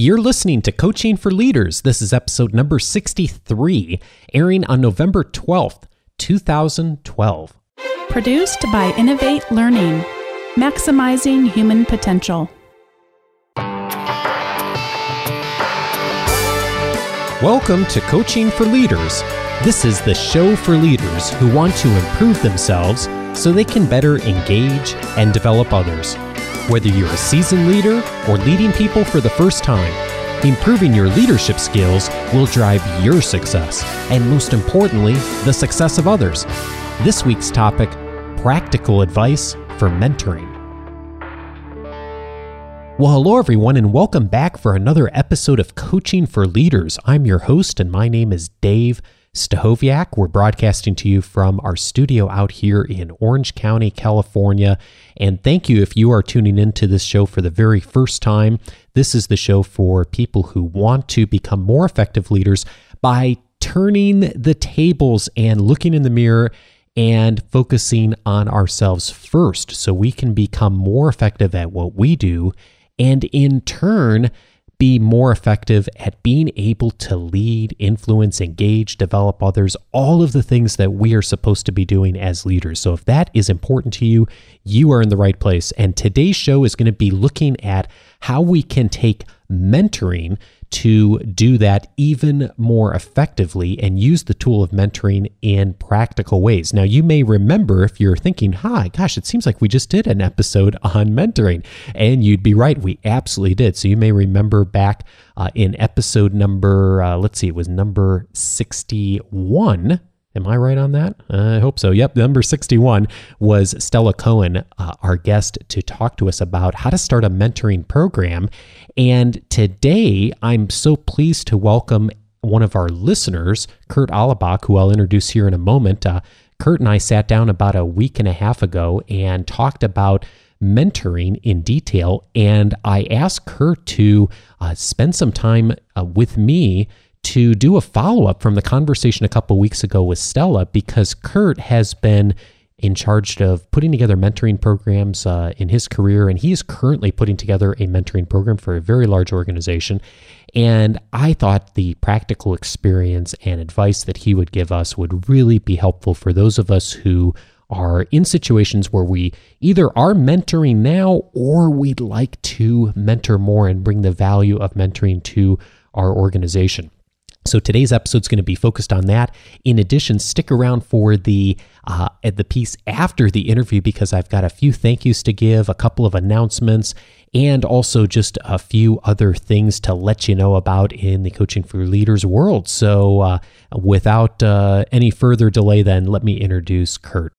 You're listening to Coaching for Leaders. This is episode number 63, airing on November 12th, 2012. Produced by Innovate Learning, maximizing human potential. Welcome to Coaching for Leaders. This is the show for leaders who want to improve themselves so they can better engage and develop others. Whether you're a seasoned leader or leading people for the first time, improving your leadership skills will drive your success and, most importantly, the success of others. This week's topic practical advice for mentoring. Well, hello, everyone, and welcome back for another episode of Coaching for Leaders. I'm your host, and my name is Dave Stachowiak. We're broadcasting to you from our studio out here in Orange County, California. And thank you if you are tuning into this show for the very first time. This is the show for people who want to become more effective leaders by turning the tables and looking in the mirror and focusing on ourselves first so we can become more effective at what we do and in turn be more effective at being able to lead, influence, engage, develop others, all of the things that we are supposed to be doing as leaders. So, if that is important to you, you are in the right place. And today's show is going to be looking at how we can take mentoring to do that even more effectively and use the tool of mentoring in practical ways. Now, you may remember if you're thinking, hi, gosh, it seems like we just did an episode on mentoring. And you'd be right, we absolutely did. So you may remember back uh, in episode number, uh, let's see, it was number 61 Am I right on that? I hope so. Yep, number 61 was Stella Cohen, uh, our guest, to talk to us about how to start a mentoring program. And today, I'm so pleased to welcome one of our listeners, Kurt Alabach, who I'll introduce here in a moment. Uh, Kurt and I sat down about a week and a half ago and talked about mentoring in detail. And I asked Kurt to uh, spend some time uh, with me to do a follow up from the conversation a couple weeks ago with Stella because Kurt has been in charge of putting together mentoring programs uh, in his career, and he is currently putting together a mentoring program for a very large organization. And I thought the practical experience and advice that he would give us would really be helpful for those of us who are in situations where we either are mentoring now or we'd like to mentor more and bring the value of mentoring to our organization. So today's episode is going to be focused on that. In addition, stick around for the uh, the piece after the interview because I've got a few thank yous to give, a couple of announcements, and also just a few other things to let you know about in the coaching for leaders world. So, uh, without uh, any further delay, then let me introduce Kurt.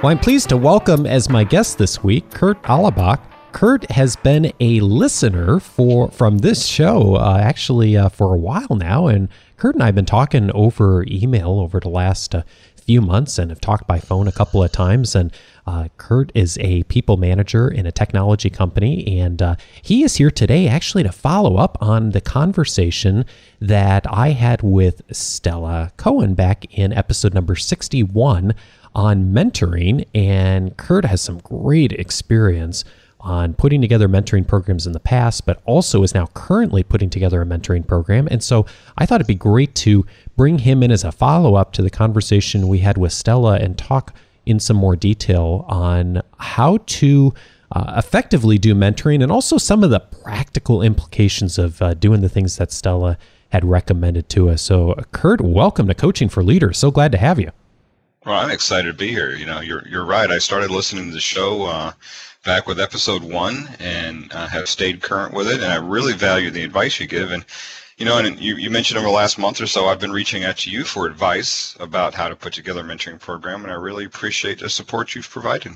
Well, I'm pleased to welcome as my guest this week Kurt Alabach. Kurt has been a listener for from this show uh, actually uh, for a while now, and Kurt and I have been talking over email over the last uh, few months, and have talked by phone a couple of times. And uh, Kurt is a people manager in a technology company, and uh, he is here today actually to follow up on the conversation that I had with Stella Cohen back in episode number sixty-one on mentoring. And Kurt has some great experience on putting together mentoring programs in the past, but also is now currently putting together a mentoring program. And so I thought it'd be great to bring him in as a follow up to the conversation we had with Stella and talk in some more detail on how to uh, effectively do mentoring and also some of the practical implications of uh, doing the things that Stella had recommended to us. So, Kurt, welcome to Coaching for Leaders. So glad to have you. Well, I'm excited to be here. You know, you're you're right. I started listening to the show uh, back with episode one and uh, have stayed current with it. And I really value the advice you give. And, you know, and you, you mentioned over the last month or so, I've been reaching out to you for advice about how to put together a mentoring program. And I really appreciate the support you've provided.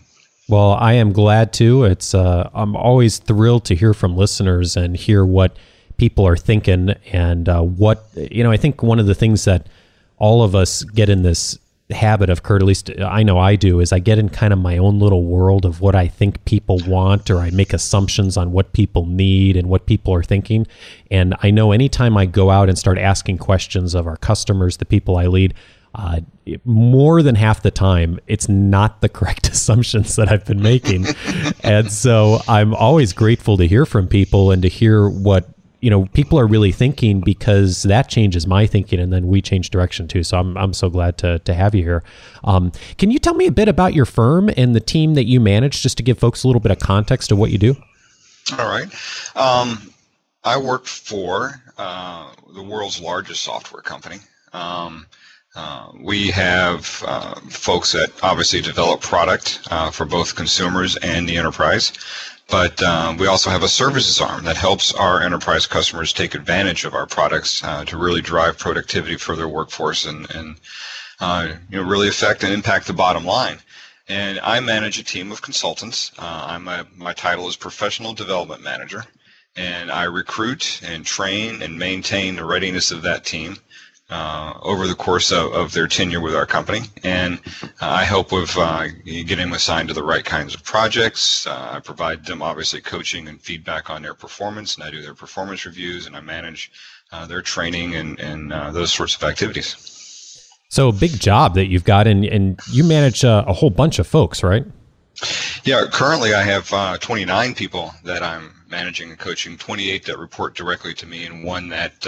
Well, I am glad to. It's uh, I'm always thrilled to hear from listeners and hear what people are thinking and uh, what you know. I think one of the things that all of us get in this habit of Kurt, at least I know I do, is I get in kind of my own little world of what I think people want, or I make assumptions on what people need and what people are thinking. And I know anytime I go out and start asking questions of our customers, the people I lead, uh, more than half the time, it's not the correct assumptions that I've been making. and so I'm always grateful to hear from people and to hear what you know people are really thinking because that changes my thinking and then we change direction too. So i'm, I'm so glad to, to have you here. Um, can you tell me a bit about your firm and the team that you manage just to give folks a little bit of context of what you do? All right. Um, i work for uh, the world's largest software company. Um, uh, we have uh, folks that obviously develop product uh, for both consumers and the enterprise, but um, we also have a services arm that helps our enterprise customers take advantage of our products uh, to really drive productivity for their workforce and, and uh, you know really affect and impact the bottom line. And I manage a team of consultants. I'm a, my title is professional development manager, and I recruit and train and maintain the readiness of that team uh, over the course of, of, their tenure with our company. And uh, I help with uh, getting them assigned to the right kinds of projects. Uh, I provide them obviously coaching and feedback on their performance, and I do their performance reviews, and I manage uh, their training and, and uh, those sorts of activities. So a big job that you've got, and, and you manage a whole bunch of folks, right? Yeah, currently I have 29 people that I'm managing and coaching, 28 that report directly to me, and one that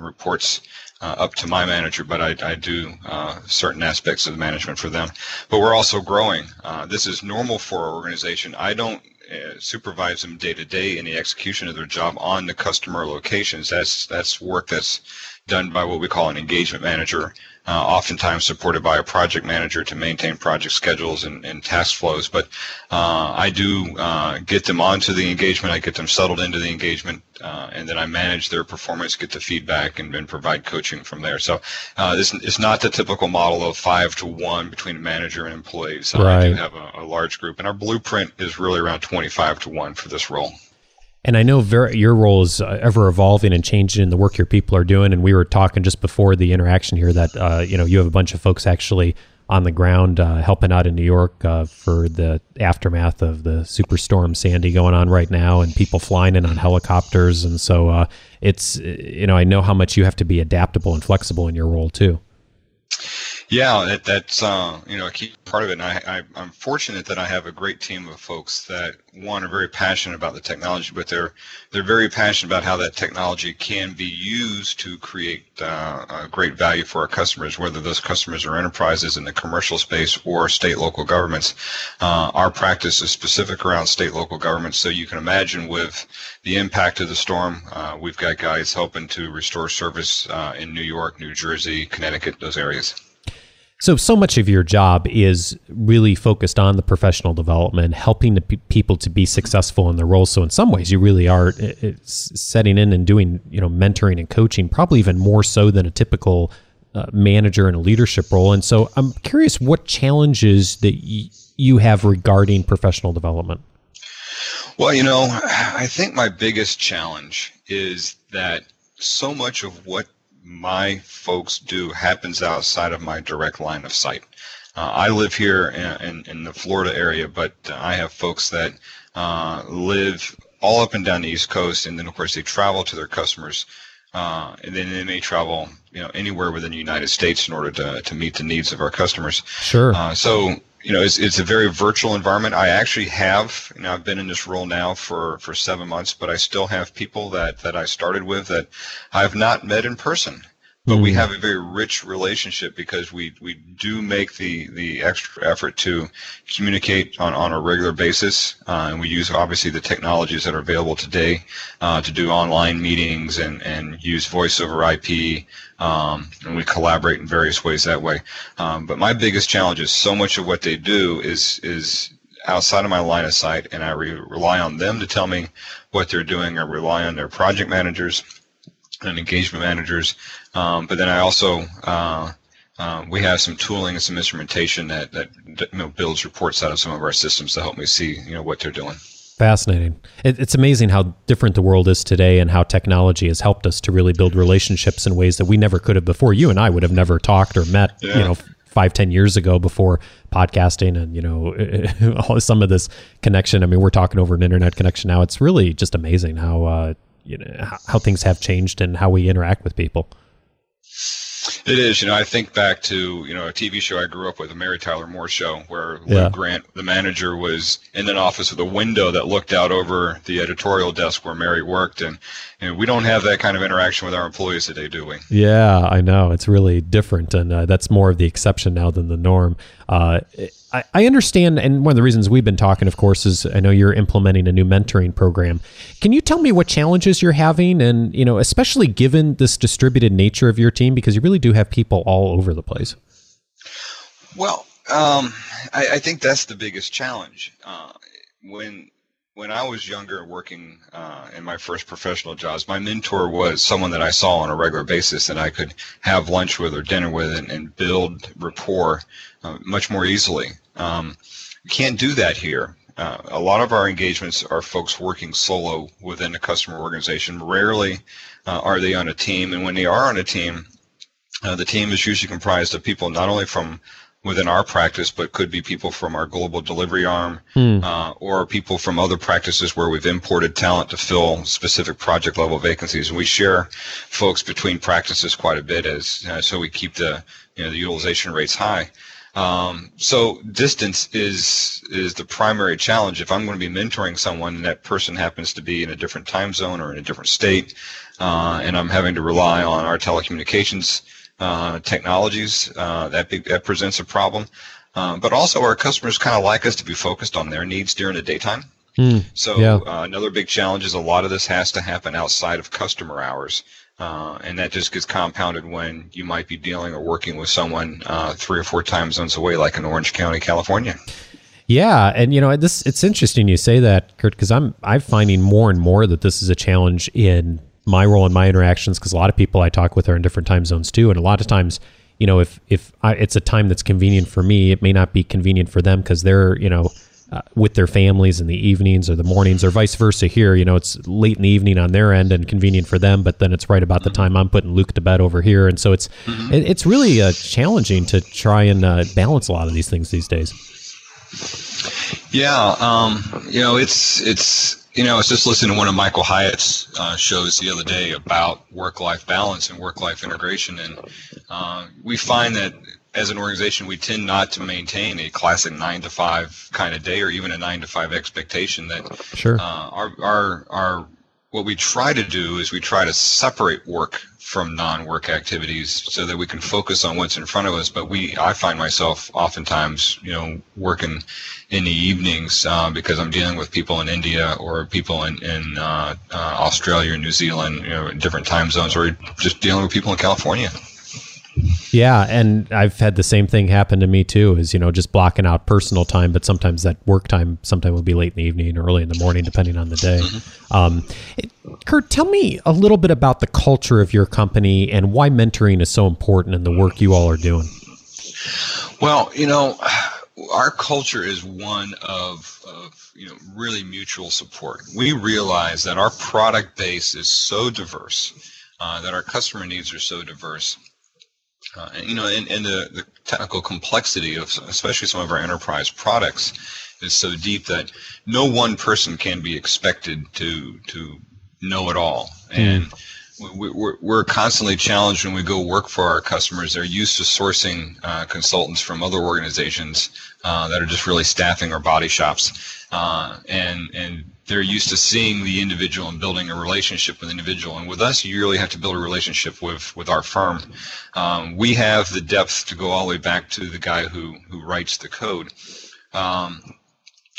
reports uh, up to my manager, but I, I do uh, certain aspects of management for them. But we're also growing. Uh, this is normal for our organization. I don't uh, supervise them day to day in the execution of their job on the customer locations. That's that's work that's done by what we call an engagement manager uh, oftentimes supported by a project manager to maintain project schedules and, and task flows. But uh, I do uh, get them onto the engagement, I get them settled into the engagement, uh, and then I manage their performance, get the feedback, and then provide coaching from there. So uh, this is not the typical model of five to one between a manager and employees. Right. I do have a, a large group, and our blueprint is really around 25 to one for this role. And I know your role is uh, ever evolving and changing in the work your people are doing. And we were talking just before the interaction here that uh, you know you have a bunch of folks actually on the ground uh, helping out in New York uh, for the aftermath of the superstorm Sandy going on right now, and people flying in on helicopters. And so uh, it's you know I know how much you have to be adaptable and flexible in your role too. Yeah, that, that's uh, you know a key part of it. And I, I, am fortunate that I have a great team of folks that one are very passionate about the technology, but they're they're very passionate about how that technology can be used to create uh, great value for our customers, whether those customers are enterprises in the commercial space or state local governments. Uh, our practice is specific around state local governments, so you can imagine with the impact of the storm, uh, we've got guys helping to restore service uh, in New York, New Jersey, Connecticut, those areas. So, so much of your job is really focused on the professional development, helping the people to be successful in their roles. So, in some ways, you really are setting in and doing, you know, mentoring and coaching, probably even more so than a typical uh, manager in a leadership role. And so, I'm curious what challenges that y- you have regarding professional development. Well, you know, I think my biggest challenge is that so much of what my folks do happens outside of my direct line of sight. Uh, I live here in, in, in, the Florida area, but I have folks that uh, live all up and down the East Coast, and then of course they travel to their customers, uh, and then they may travel, you know, anywhere within the United States in order to to meet the needs of our customers. Sure. Uh, so you know, it's, it's a very virtual environment. I actually have, you know, I've been in this role now for, for seven months, but I still have people that, that I started with that I've not met in person. But we hmm. have a very rich relationship because we, we do make the, the extra effort to communicate on, on a regular basis. Uh, and we use obviously the technologies that are available today uh, to do online meetings and, and use voice over IP um, and we collaborate in various ways that way. Um, but my biggest challenge is so much of what they do is is outside of my line of sight, and I re- rely on them to tell me what they're doing. I rely on their project managers and engagement managers, um, but then I also uh, uh, we have some tooling and some instrumentation that that, you know, builds reports out of some of our systems to help me see you know what they're doing. Fascinating. It, it's amazing how different the world is today and how technology has helped us to really build relationships in ways that we never could have before. You and I would have never talked or met, yeah. you know, five, ten years ago before podcasting and, you know, some of this connection. I mean, we're talking over an internet connection now. It's really just amazing how, uh, you know, how things have changed and how we interact with people. It is. You know, I think back to you know a TV show I grew up with, a Mary Tyler Moore show, where yeah. Lou Grant, the manager, was in an office with a window that looked out over the editorial desk where Mary worked, and and we don't have that kind of interaction with our employees today, do we? Yeah, I know it's really different, and uh, that's more of the exception now than the norm. Uh, I, I understand, and one of the reasons we've been talking, of course, is I know you're implementing a new mentoring program. Can you tell me what challenges you're having, and you know, especially given this distributed nature of your team, because you really do have people all over the place. Well, um, I, I, think that's the biggest challenge. Uh, when when I was younger, working uh, in my first professional jobs, my mentor was someone that I saw on a regular basis, and I could have lunch with or dinner with, and, and build rapport uh, much more easily. Um, can't do that here. Uh, a lot of our engagements are folks working solo within a customer organization. Rarely uh, are they on a team, and when they are on a team, uh, the team is usually comprised of people not only from within our practice, but could be people from our global delivery arm hmm. uh, or people from other practices where we've imported talent to fill specific project level vacancies. And we share folks between practices quite a bit as uh, so we keep the you know the utilization rates high. Um, so distance is is the primary challenge. If I'm going to be mentoring someone and that person happens to be in a different time zone or in a different state, uh, and I'm having to rely on our telecommunications uh, technologies, uh, that, be, that presents a problem. Um, but also, our customers kind of like us to be focused on their needs during the daytime. Mm, so yeah. uh, another big challenge is a lot of this has to happen outside of customer hours. Uh, and that just gets compounded when you might be dealing or working with someone uh, three or four time zones away, like in Orange County, California. Yeah, and you know this it's interesting you say that, Kurt, because I'm I'm finding more and more that this is a challenge in my role in my interactions because a lot of people I talk with are in different time zones too, and a lot of times, you know, if if I, it's a time that's convenient for me, it may not be convenient for them because they're you know. Uh, with their families in the evenings or the mornings, or vice versa. Here, you know, it's late in the evening on their end and convenient for them, but then it's right about the time I'm putting Luke to bed over here, and so it's mm-hmm. it, it's really uh, challenging to try and uh, balance a lot of these things these days. Yeah, um, you know, it's it's you know, I was just listening to one of Michael Hyatt's uh, shows the other day about work-life balance and work-life integration, and uh, we find that as an organization, we tend not to maintain a classic nine to five kind of day or even a nine to five expectation. That sure. Uh, our our our what we try to do is we try to separate work from non-work activities so that we can focus on what's in front of us. But we, I find myself oftentimes, you know, working in the evenings uh, because I'm dealing with people in India or people in, in uh, uh, Australia or New Zealand, you know, different time zones, or just dealing with people in California. Yeah, and I've had the same thing happen to me too. Is you know just blocking out personal time, but sometimes that work time sometimes will be late in the evening or early in the morning, depending on the day. Mm-hmm. Um, Kurt, tell me a little bit about the culture of your company and why mentoring is so important in the work you all are doing. Well, you know, our culture is one of, of you know really mutual support. We realize that our product base is so diverse, uh, that our customer needs are so diverse uh, and, you know, and, and the, the technical complexity of especially some of our enterprise products is so deep that no one person can be expected to to know it all. And we, we're, we're constantly challenged when we go work for our customers. They're used to sourcing uh, consultants from other organizations uh, that are just really staffing our body shops, uh, and and they're used to seeing the individual and building a relationship with the individual. And with us, you really have to build a relationship with, with our firm. Um, we have the depth to go all the way back to the guy who, who writes the code um,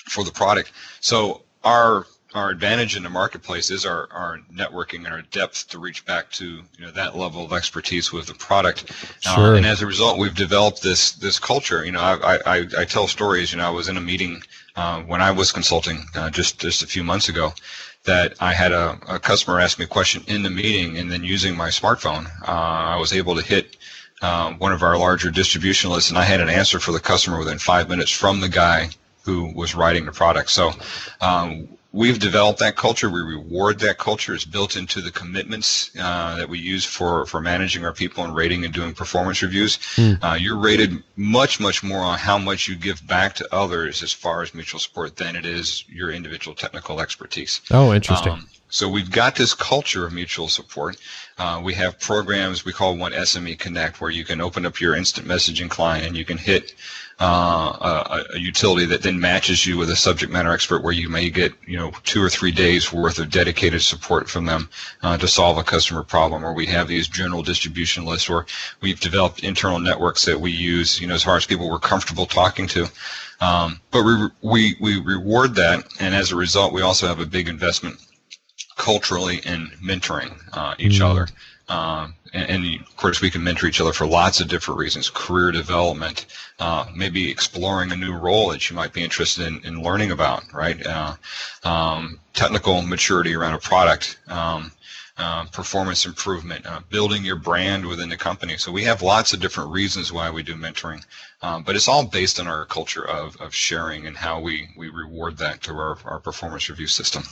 for the product. So our our advantage in the marketplace is our, our networking and our depth to reach back to you know that level of expertise with the product. Uh, sure. Uh, and as a result, we've developed this this culture. You know, I, I, I tell stories. You know, I was in a meeting uh, when I was consulting uh, just just a few months ago that I had a, a, customer ask me a question in the meeting, and then using my smartphone, uh, I was able to hit uh, one of our larger distribution lists, and I had an answer for the customer within five minutes from the guy who was writing the product. So um, we've developed that culture. We reward that culture. It's built into the commitments uh, that we use for, for managing our people and rating and doing performance reviews. Mm. Uh, you're rated much, much more on how much you give back to others as far as mutual support than it is your individual technical expertise. Oh, interesting. Um, so we've got this culture of mutual support. Uh, we have programs we call one SME Connect, where you can open up your instant messaging client and you can hit uh, a, a, utility that then matches you with a subject matter expert, where you may get you know two or three days worth of dedicated support from them uh, to solve a customer problem. Or we have these general distribution lists, or we've developed internal networks that we use, you know, as far as people we're comfortable talking to. Um, but we, we we reward that, and as a result, we also have a big investment culturally in mentoring uh, each mm. other. Um, and, and, of course, we can mentor each other for lots of different reasons career development, uh, maybe exploring a new role that you might be interested in, in learning about, right? Uh, um, technical maturity around a product. Um, uh, performance improvement, uh, building your brand within the company. So we have lots of different reasons why we do mentoring, um, but it's all based on our culture of, of sharing and how we, we reward that through our, our performance review system.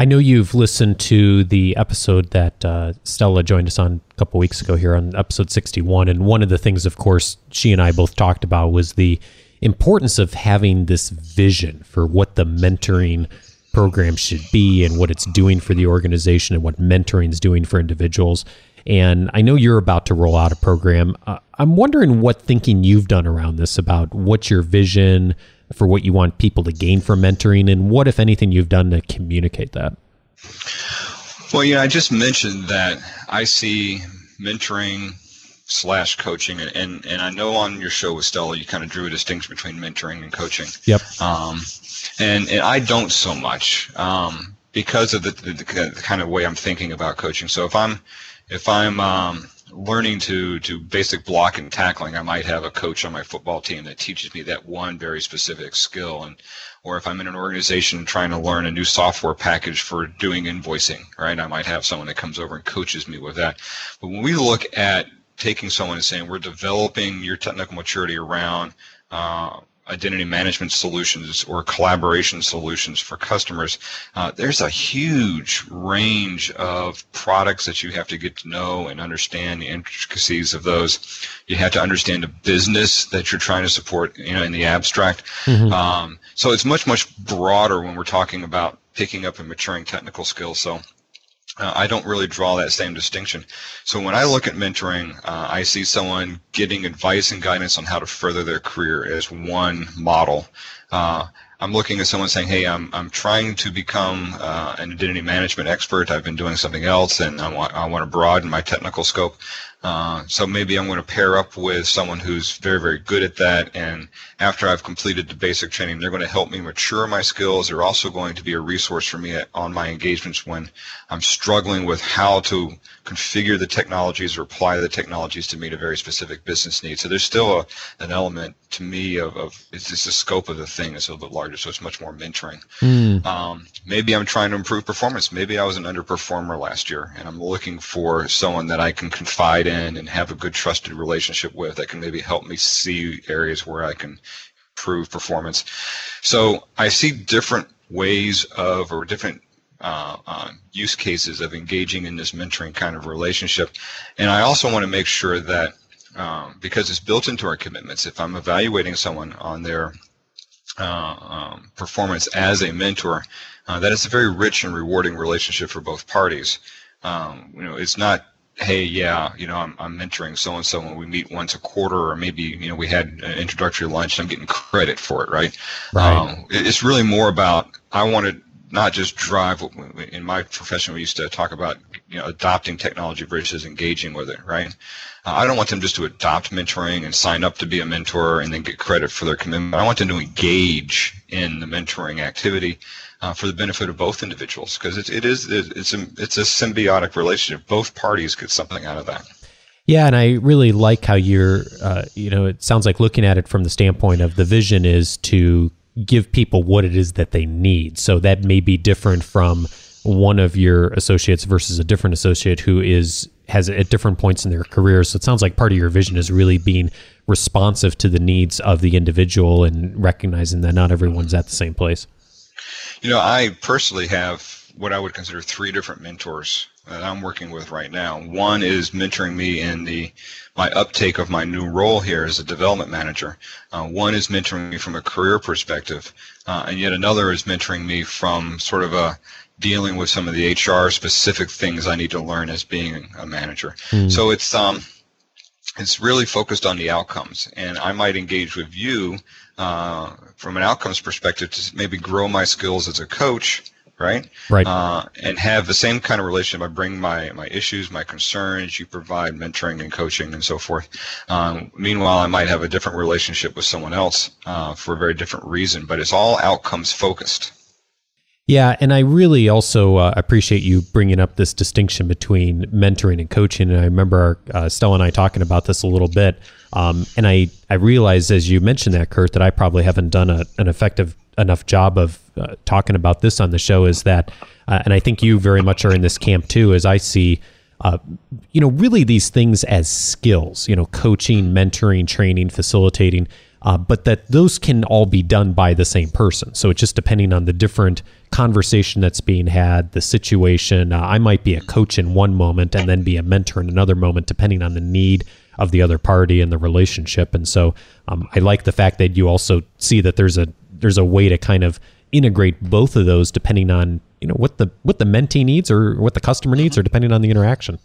I know you've listened to the episode that uh, Stella joined us on a couple weeks ago here on episode 61. And one of the things, of course, she and I both talked about was the importance of having this vision for what the mentoring program should be and what it's doing for the organization and what mentoring is doing for individuals. And I know you're about to roll out a program. Uh, I'm wondering what thinking you've done around this about what's your vision, for what you want people to gain from mentoring and what if anything you've done to communicate that? Well yeah, i just mentioned that i see mentoring slash coaching and, and, and i know on your show with stella you kind of drew a distinction between mentoring and coaching. Yep. Um, and and i don't so much um, because of the, the, the, kind of way i'm thinking about coaching. So if i'm if i'm um, learning to to basic block and tackling, I might have a coach on my football team that teaches me that one very specific skill. And or if I'm in an organization trying to learn a new software package for doing invoicing, right? I might have someone that comes over and coaches me with that. But when we look at taking someone and saying we're developing your technical maturity around uh, identity management solutions or collaboration solutions for customers, uh, there's a huge range of products that you have to get to know and understand the intricacies of those. You have to understand the business that you're trying to support, you know, in the abstract. Mm-hmm. Um, so it's much, much broader when we're talking about picking up and maturing technical skills. So uh, I don't really draw that same distinction. So when I look at mentoring, uh, I see someone getting advice and guidance on how to further their career as one model. Uh, I'm looking at someone saying, "Hey, I'm I'm trying to become uh, an identity management expert. I've been doing something else, and I want I want to broaden my technical scope. Uh, so maybe I'm going to pair up with someone who's very, very good at that. And after I've completed the basic training, they're going to help me mature my skills. They're also going to be a resource for me on my engagements when I'm struggling with how to configure the technologies or apply the technologies to meet a very specific business need. So there's still a, an element to me of, of it's just the scope of the thing is a little bit larger, so it's much more mentoring. Mm. Um, maybe I'm trying to improve performance. Maybe I was an underperformer last year, and I'm looking for someone that I can confide in and have a good trusted relationship with that can maybe help me see areas where I can improve performance. So I see different ways of or different uh, uh, use cases of engaging in this mentoring kind of relationship. And I also want to make sure that um, because it's built into our commitments, if I'm evaluating someone on their uh, um, performance as a mentor, uh, that it's a very rich and rewarding relationship for both parties. Um, you know, it's not hey, yeah, you know, I'm, I'm mentoring so and so when we meet once a quarter, or maybe you know we had an introductory lunch. And I'm getting credit for it, right? Right. Um, it's really more about I want to not just drive. In my profession, we used to talk about you know adopting technology versus engaging with it, right? Uh, I don't want them just to adopt mentoring and sign up to be a mentor and then get credit for their commitment. I want them to engage in the mentoring activity uh, for the benefit of both individuals because it, it is it's a it's a symbiotic relationship. Both parties get something out of that. Yeah, and I really like how you're, uh, you know, it sounds like looking at it from the standpoint of the vision is to give people what it is that they need. So that may be different from one of your associates versus a different associate who is has at different points in their career. So it sounds like part of your vision is really being responsive to the needs of the individual and recognizing that not everyone's at the same place. You know, I personally have what I would consider three different mentors that I'm working with right now. One is mentoring me in the my uptake of my new role here as a development manager. Uh, one is mentoring me from a career perspective, uh, and yet another is mentoring me from sort of a dealing with some of the HR specific things I need to learn as being a manager. Mm. So it's um, it's really focused on the outcomes, and I might engage with you uh, from an outcomes perspective to maybe grow my skills as a coach right? Right. Uh, and have the same kind of relationship. I bring my, my issues, my concerns. You provide mentoring and coaching and so forth. Um, meanwhile, I might have a different relationship with someone else uh, for a very different reason, but it's all outcomes focused. Yeah, and I really also uh, appreciate you bringing up this distinction between mentoring and coaching. And I remember uh, Stella and I talking about this a little bit. Um, and I, I realized as you mentioned that, Kurt, that I probably haven't done a, an effective enough job of uh, talking about this on the show is that, uh, and I think you very much are in this camp too, as I see, uh, you know, really these things as skills, you know, coaching, mentoring, training, facilitating, uh, but that those can all be done by the same person. So it's just depending on the different conversation that's being had, the situation. Uh, I might be a coach in one moment and then be a mentor in another moment, depending on the need of the other party and the relationship. And so um, I like the fact that you also see that there's a there's a way to kind of integrate both of those depending on you know what the what the mentee needs or what the customer needs or depending on the interaction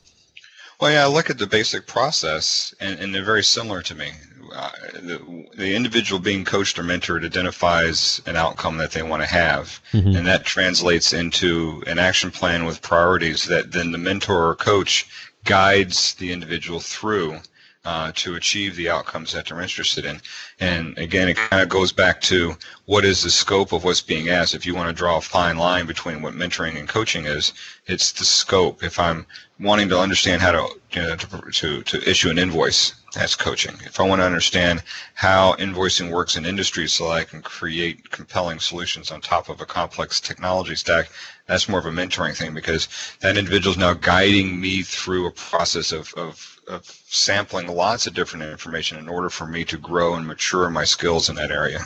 well yeah i look at the basic process and, and they're very similar to me uh, the, the individual being coached or mentored identifies an outcome that they want to have mm-hmm. and that translates into an action plan with priorities that then the mentor or coach guides the individual through uh, to achieve the outcomes that they're interested in. And again, it kind of goes back to what is the scope of what's being asked. If you want to draw a fine line between what mentoring and coaching is, it's the scope. If I'm wanting to understand how to, you know, to, to, to issue an invoice, that's coaching. If I want to understand how invoicing works in industry so I can create compelling solutions on top of a complex technology stack, that's more of a mentoring thing because that individual is now guiding me through a process of, of of sampling lots of different information in order for me to grow and mature my skills in that area.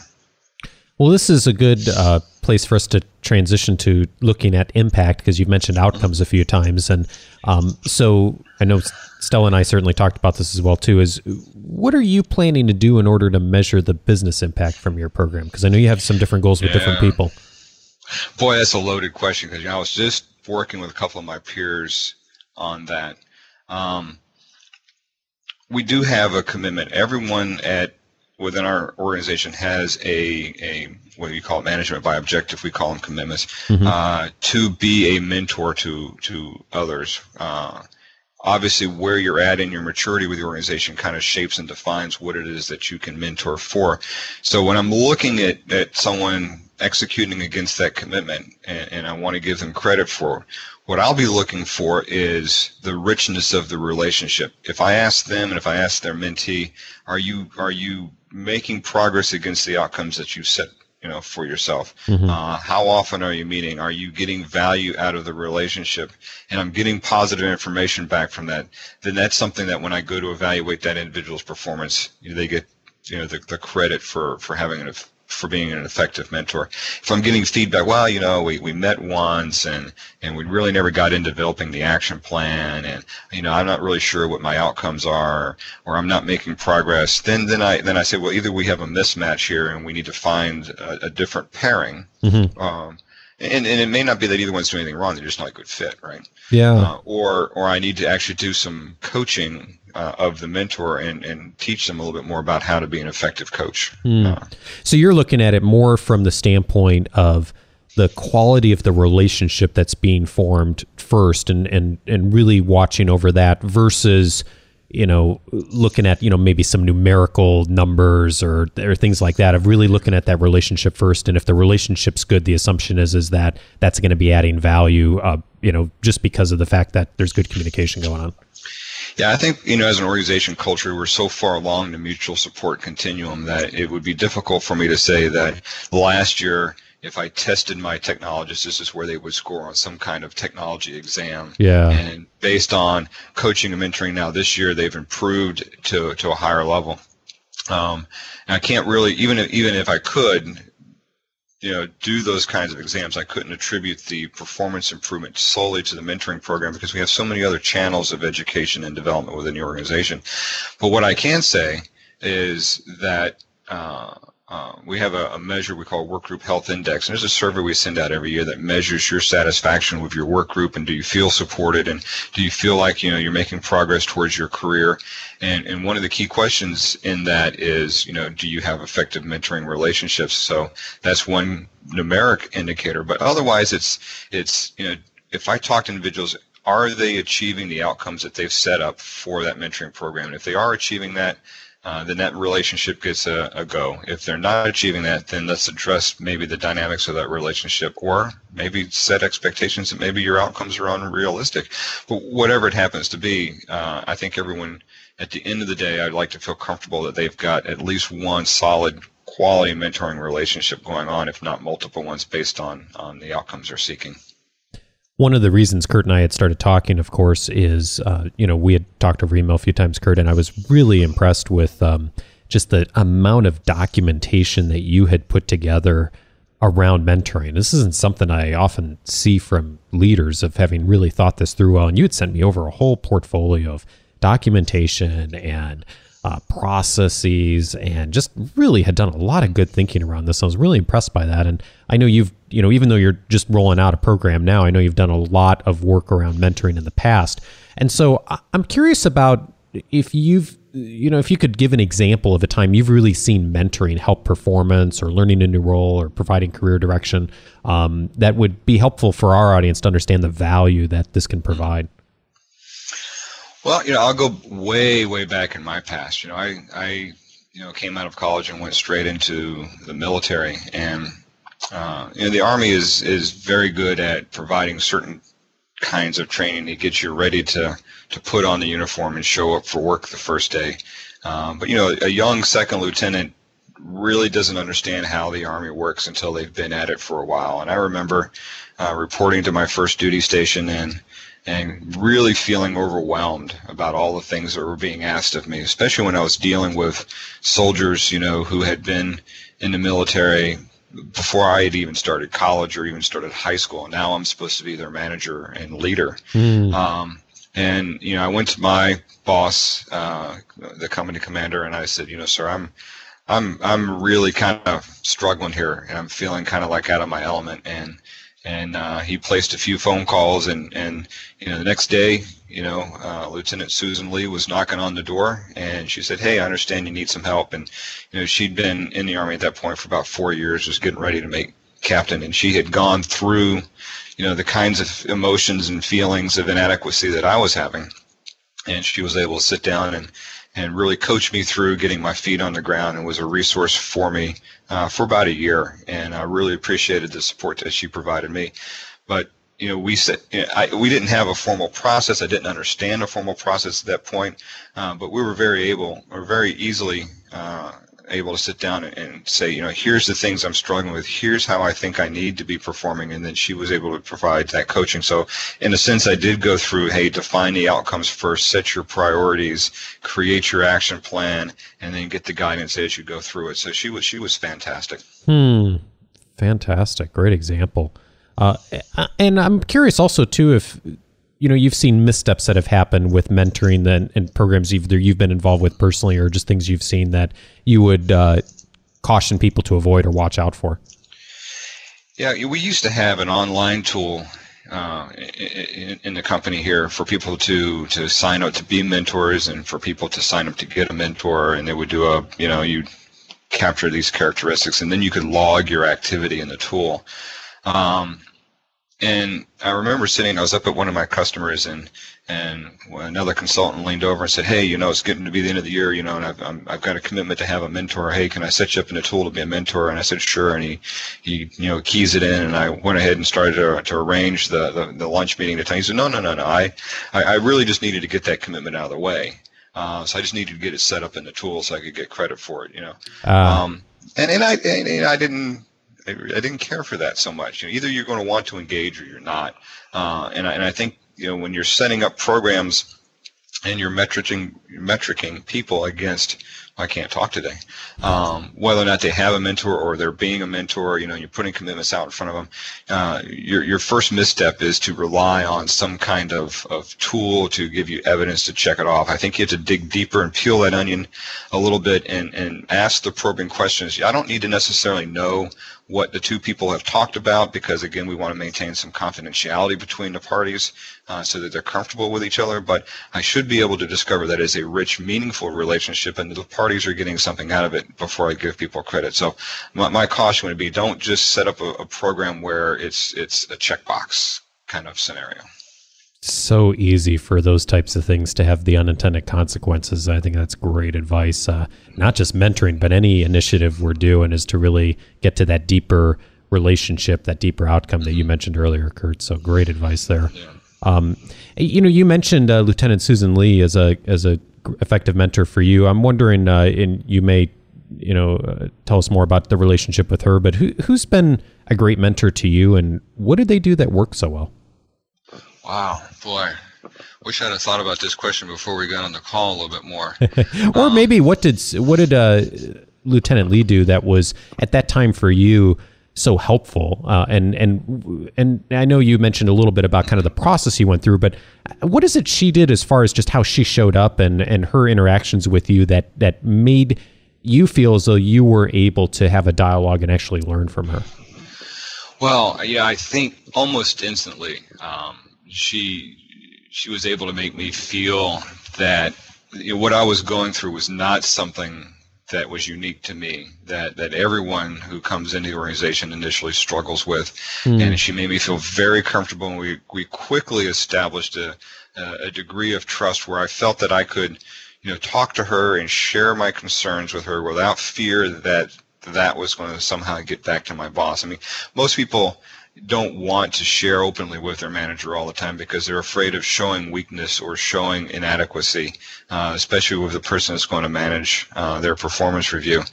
Well, this is a good uh, place for us to transition to looking at impact because you've mentioned outcomes a few times, and um, so I know Stella and I certainly talked about this as well too. Is what are you planning to do in order to measure the business impact from your program? Because I know you have some different goals with yeah. different people. Boy, that's a loaded question because you know, I was just working with a couple of my peers on that. Um, we do have a commitment. Everyone at within our organization has a, a what do you call it management by objective we call them commitments mm-hmm. uh, to be a mentor to to others uh, obviously where you're at in your maturity with the organization kind of shapes and defines what it is that you can mentor for so when i'm looking at, at someone executing against that commitment and, and i want to give them credit for what I'll be looking for is the richness of the relationship. If I ask them and if I ask their mentee, are you are you making progress against the outcomes that you've set you know for yourself. Mm-hmm. uh, how often are you meeting? Are you getting value out of the relationship? And i'm getting positive information back from that. Then that's something that when i go to evaluate that individual's performance you know, they get you know the, the credit for for having an for being an effective mentor. If I'm getting feedback, well, you know, we, we met once and, and we really never got into developing the action plan and, you know, I'm not really sure what my outcomes are or I'm not making progress, then, then I, then I say, well, either we have a mismatch here and we need to find a, a different pairing. Mm-hmm. Um, and, and it may not be that either one's doing anything wrong; they're just not a good fit, right? Yeah. Uh, or or I need to actually do some coaching uh, of the mentor and, and teach them a little bit more about how to be an effective coach. Mm. Uh, so you're looking at it more from the standpoint of the quality of the relationship that's being formed first and, and, and really watching over that versus you know looking at you know maybe some numerical numbers or or things like that of really looking at that relationship first. And if the relationship's good the assumption is is that that's going to be adding value uh, you know just because of the fact that there's good communication going on. Yeah, I think, you know, as an organization culture, we're so far along the mutual support continuum that it would be difficult for me to say that last year, if I tested my technologists, this is where they would score on some kind of technology exam. Yeah. And based on coaching and mentoring now this year, they've improved to, to a higher level. Um, and I can't really, even if, even if I could, you know, do those kinds of exams. I couldn't attribute the performance improvement solely to the mentoring program because we have so many other channels of education and development within the organization. But what I can say is that uh, uh, we have a, a, measure we call work group health index and there's a survey we send out every year that measures your satisfaction with your work group and do you feel supported and do you feel like you know you're making progress towards your career? And and one of the key questions in that is you know do you have effective mentoring relationships? So that's one numeric indicator but otherwise it's it's you know if i talk to individuals are they achieving the outcomes that they've set up for that mentoring program? And if they are achieving that uh, then that relationship gets a, a, go. If they're not achieving that, then let's address maybe the dynamics of that relationship or maybe set expectations that maybe your outcomes are unrealistic. But whatever it happens to be, uh, I think everyone, at the end of the day, I'd like to feel comfortable that they've got at least one solid quality mentoring relationship going on, if not multiple ones based on, on the outcomes they're seeking. One of the reasons Kurt and I had started talking, of course, is uh, you know we had talked over email a few times, Kurt, and I was really impressed with um, just the amount of documentation that you had put together around mentoring. This isn't something I often see from leaders of having really thought this through well. And you had sent me over a whole portfolio of documentation and uh, processes and just really had done a lot of good thinking around this. I was really impressed by that. And I know you've, you know, even though you're just rolling out a program now, I know you've done a lot of work around mentoring in the past. And so I'm curious about if you've, you know, if you could give an example of a time you've really seen mentoring help performance or learning a new role or providing career direction um, that would be helpful for our audience to understand the value that this can provide. Well, you know, I'll go way, way back in my past. You know, I, I, you know, came out of college and went straight into the military, and uh, you know, the Army is is very good at providing certain kinds of training to get you ready to to put on the uniform and show up for work the first day. Um, but you know, a young second lieutenant really doesn't understand how the Army works until they've been at it for a while. And I remember uh, reporting to my first duty station and and really feeling overwhelmed about all the things that were being asked of me, especially when I was dealing with soldiers, you know, who had been in the military before I had even started college or even started high school. And now I'm supposed to be their manager and leader. Mm. Um, and you know, I went to my boss, uh, the company commander, and I said, you know, sir, I'm, I'm, I'm really kind of struggling here, and I'm feeling kind of like out of my element. And and uh, he placed a few phone calls and and you know the next day you know uh, lieutenant susan lee was knocking on the door and she said hey i understand you need some help. And you know she'd been in the army at that point for about four years just getting ready to make captain. And she had gone through you know the kinds of emotions and feelings of inadequacy that i was having. And she was able to sit down and and really coached me through getting my feet on the ground and was a resource for me uh, for about a year. And I really appreciated the support that she provided me. But you know, we said I, we didn't have a formal process. I didn't understand a formal process at that point, uh, but we were very able, or very easily uh, able to sit down and say, you know, here's the things I'm struggling with. Here's how I think I need to be performing. And then she was able to provide that coaching. So in a sense, I did go through, hey, define the outcomes first, set your priorities, create your action plan, and then get the guidance as you go through it. So she was, she was fantastic. Hmm. Fantastic. Great example. Uh, and I'm curious also too if you know you've seen missteps that have happened with mentoring and, and programs either you've been involved with personally or just things you've seen that you would uh, caution people to avoid or watch out for. Yeah we used to have an online tool uh, in, in, the company here for people to to sign up to be mentors and for people to sign up to get a mentor. And they would do a you know you capture these characteristics and then you could log your activity in the tool. Um, and I remember sitting, I was up at one of my customers, and and another consultant leaned over and said, "Hey, you know, it's getting to be the end of the year, you know, and I've i have got a commitment to have a mentor. Hey, can I set you up in a tool to be a mentor?" And I said, "Sure." And he he you know keys it in, and I went ahead and started to, to arrange the, the, the lunch meeting to time. He said, "No, no, no, no. I I really just needed to get that commitment out of the way. Uh, so I just needed to get it set up in the tool so I could get credit for it, you know." Uh. Um, and and I and, and I didn't I, I didn't care for that so much. You know, either you're going to want to engage or you're not. Uh, and, I, and I think you know when you're setting up programs and you're metricing metricing people against I can't talk today. Um, whether or not they have a mentor or they're being a mentor, you know, you're putting commitments out in front of them. Uh, your, your first misstep is to rely on some kind of, of tool to give you evidence to check it off. I think you have to dig deeper and peel that onion a little bit and, and ask the probing questions. I don't need to necessarily know what the two people have talked about because again we want to maintain some confidentiality between the parties uh, so that they're comfortable with each other. But i should be able to discover that is a rich meaningful relationship and the parties are getting something out of it before i give people credit. So my, my caution would be don't just set up a, a program where it's it's a checkbox kind of scenario so easy for those types of things to have the unintended consequences. I think that's great advice. Uh, not just mentoring, but any initiative we're doing is to really get to that deeper relationship, that deeper outcome that you mentioned earlier, Kurt. So great advice there. Um, you know, you mentioned uh, Lieutenant Susan Lee as a as a effective mentor for you. I'm wondering, uh, and you may, you know, uh, tell us more about the relationship with her. But who who's been a great mentor to you, and what did they do that worked so well? Wow, boy. Wish I'd have thought about this question before we got on the call a little bit more. or um, maybe what did what did uh, Lieutenant Lee do that was at that time for you so helpful? Uh, and and and I know you mentioned a little bit about kind of the process you went through, but what is it she did as far as just how she showed up and and her interactions with you that that made you feel as though you were able to have a dialogue and actually learn from her? Well, yeah, I think almost instantly. Um, she she was able to make me feel that you know, what I was going through was not something that was unique to me that that everyone who comes into the organization initially struggles with mm. and she made me feel very comfortable and we we quickly established a a degree of trust where I felt that I could you know talk to her and share my concerns with her without fear that that was going to somehow get back to my boss. I mean, most people don't want to share openly with their manager all the time because they're afraid of showing weakness or showing inadequacy, uh, especially with the person that's going to manage uh, their performance review.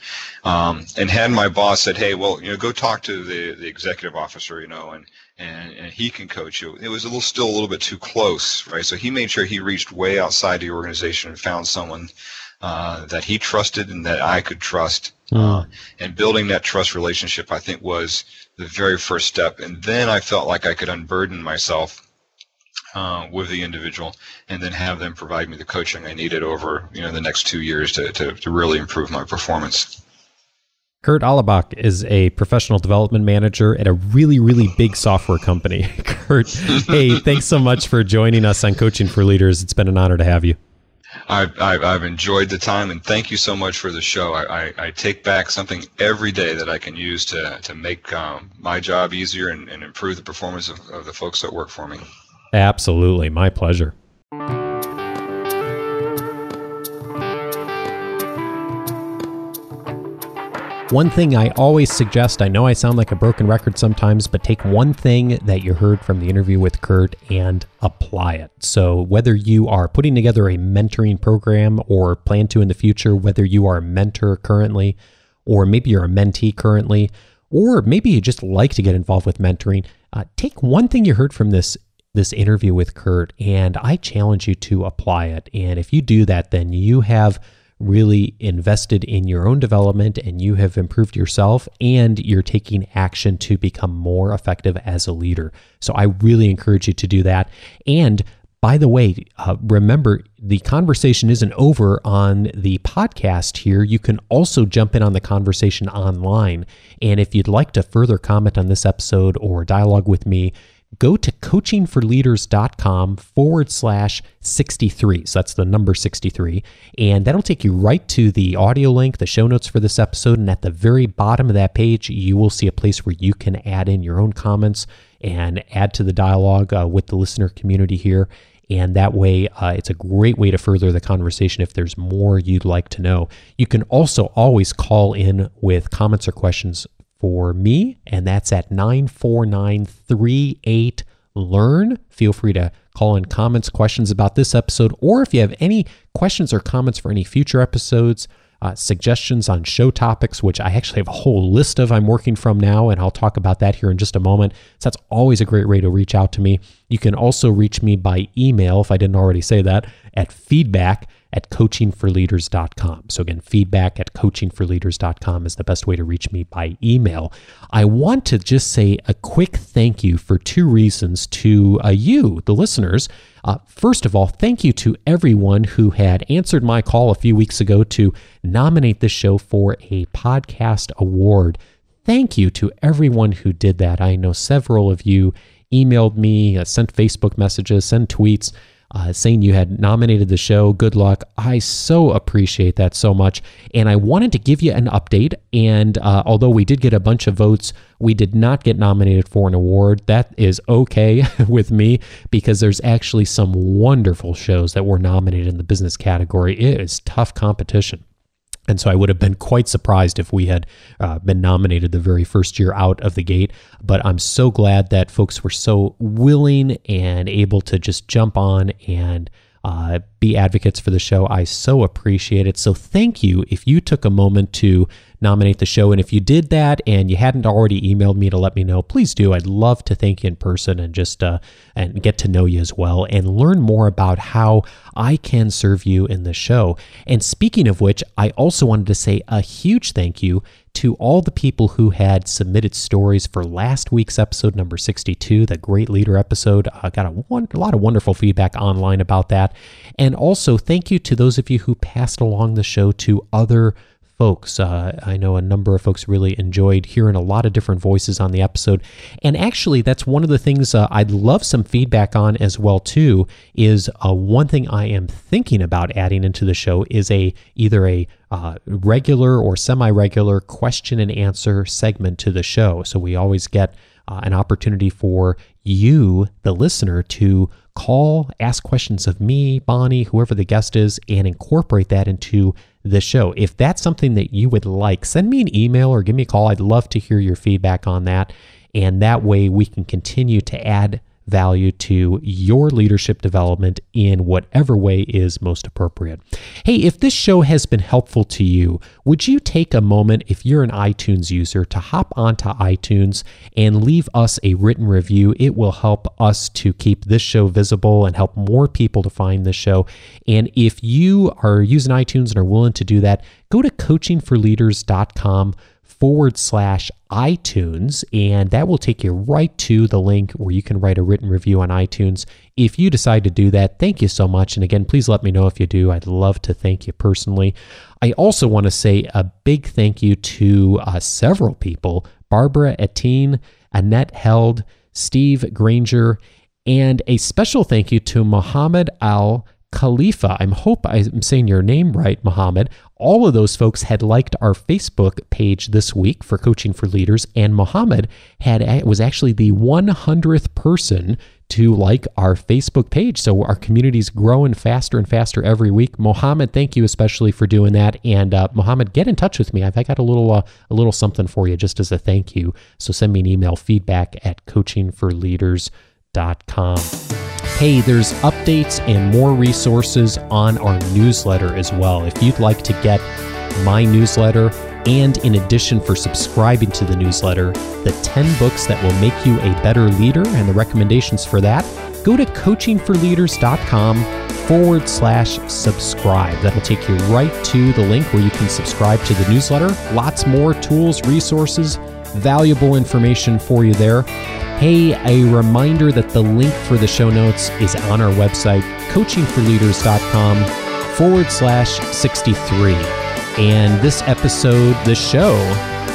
Um, and had my boss said, "Hey, well, you know, go talk to the the executive officer, you know, and and, and he can coach you." It was a little still a little bit too close, right? So he made sure he reached way outside the organization and found someone uh, that he trusted and that I could trust. Mm. Uh, and building that trust relationship, I think, was the very first step. And then I felt like I could unburden myself uh, with the individual and then have them provide me the coaching I needed over you know the next two years to, to, to really improve my performance. Kurt Allebach is a professional development manager at a really, really big software company. Kurt, hey, thanks so much for joining us on Coaching for Leaders. It's been an honor to have you. I've, I've, enjoyed the time and thank you so much for the show. I, I, I take back something every day that I can use to, to make um, my job easier and, and improve the performance of, of the folks that work for me. Absolutely. My pleasure. One thing I always suggest, I know I sound like a broken record sometimes, but take one thing that you heard from the interview with Kurt and apply it. So, whether you are putting together a mentoring program or plan to in the future, whether you are a mentor currently, or maybe you're a mentee currently, or maybe you just like to get involved with mentoring, uh, take one thing you heard from this this interview with Kurt and I challenge you to apply it. And if you do that, then you have really invested in your own development and you have improved yourself and you're taking action to become more effective as a leader. So I really encourage you to do that. And by the way, uh, remember the conversation isn't over on the podcast here. You can also jump in on the conversation online. And if you'd like to further comment on this episode or dialogue with me, go to coachingforleaders.com forward slash 63. So that's the number 63. And that'll take you right to the audio link, the show notes for this episode. And at the very bottom of that page, you will see a place where you can add in your own comments and add to the dialogue uh, with the listener community here. And that way, uh, it's a great way to further the conversation if there's more you'd like to know. You can also always call in with comments or questions for me, and that's at 94938 Learn. Feel free to call in comments, questions about this episode, or if you have any questions or comments for any future episodes, uh, suggestions on show topics, which I actually have a whole list of I'm working from now, and I'll talk about that here in just a moment. So that's always a great way to reach out to me. You can also reach me by email, if I didn't already say that, at feedback at coachingforleaders.com. So, again, feedback at coachingforleaders.com is the best way to reach me by email. I want to just say a quick thank you for two reasons to uh, you, the listeners. Uh, first of all, thank you to everyone who had answered my call a few weeks ago to nominate this show for a podcast award. Thank you to everyone who did that. I know several of you emailed me, uh, sent Facebook messages, sent tweets uh, saying you had nominated the show. Good luck. I so appreciate that so much. And I wanted to give you an update. And uh, although we did get a bunch of votes, we did not get nominated for an award. That is okay with me because there's actually some wonderful shows that were nominated in the business category. It is tough competition. And so I would have been quite surprised if we had uh, been nominated the very first year out of the gate. But I'm so glad that folks were so willing and able to just jump on and uh, be advocates for the show. I so appreciate it. So thank you if you took a moment to nominate the show. And if you did that and you hadn't already emailed me to let me know, please do. I'd love to thank you in person and just uh, and get to know you as well and learn more about how I can serve you in the show. And speaking of which, I also wanted to say a huge thank you to all the people who had submitted stories for last week's episode number 62, the Great Leader episode. I got a, one, a lot of wonderful feedback online about that. And also, thank you to those of you who passed along the show to other folks. Uh, I know a number of folks really enjoyed hearing a lot of different voices on the episode, and actually, that's one of the things uh, I'd love some feedback on as well too. Is uh, one thing I am thinking about adding into the show is a either a uh, regular or semi-regular question and answer segment to the show. So we always get uh, an opportunity for you, the listener, to call, ask questions of me, Bonnie, whoever the guest is, and incorporate that into the show. If that's something that you would like, send me an email or give me a call. I'd love to hear your feedback on that. And that way we can continue to add value to your leadership development in whatever way is most appropriate. Hey, if this show has been helpful to you, would you take a moment, if you're an iTunes user, to hop onto iTunes and leave us a written review? It will help us to keep this show visible and help more people to find this show. And if you are using iTunes and are willing to do that, go to coachingforleaders.com forward slash iTunes, and that will take you right to the link where you can write a written review on iTunes. If you decide to do that, thank you so much. And again, please let me know if you do. I'd love to thank you personally. I also want to say a big thank you to uh, several people Barbara Etienne, Annette Held, Steve Granger, and a special thank you to Muhammad Al Khalifa. I hope I'm saying your name right, Mohammed. All of those folks had liked our Facebook page this week for Coaching for Leaders, and Mohammed had was actually the 100th person to like our Facebook page. So our community's growing faster and faster every week. Mohammed, thank you especially for doing that. And uh, Mohammed, get in touch with me. I've got a little uh, a little something for you just as a thank you. So send me an email feedback at coachingforleaders.com. Hey, there's updates and more resources on our newsletter as well. If you'd like to get my newsletter, and in addition, for subscribing to the newsletter, the 10 books that will make you a better leader and the recommendations for that, go to coachingforleaders.com forward slash subscribe. That'll take you right to the link where you can subscribe to the newsletter. Lots more tools, resources, valuable information for you there. Hey, a reminder that the link for the show notes is on our website, coachingforleaders.com forward slash 63. And this episode, the show,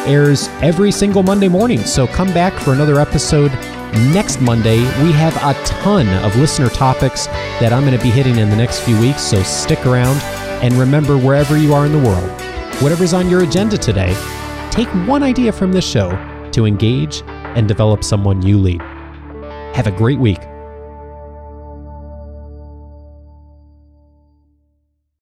airs every single Monday morning. So come back for another episode next Monday. We have a ton of listener topics that I'm going to be hitting in the next few weeks. So stick around. And remember, wherever you are in the world, whatever's on your agenda today, take one idea from this show to engage and develop someone you lead. Have a great week.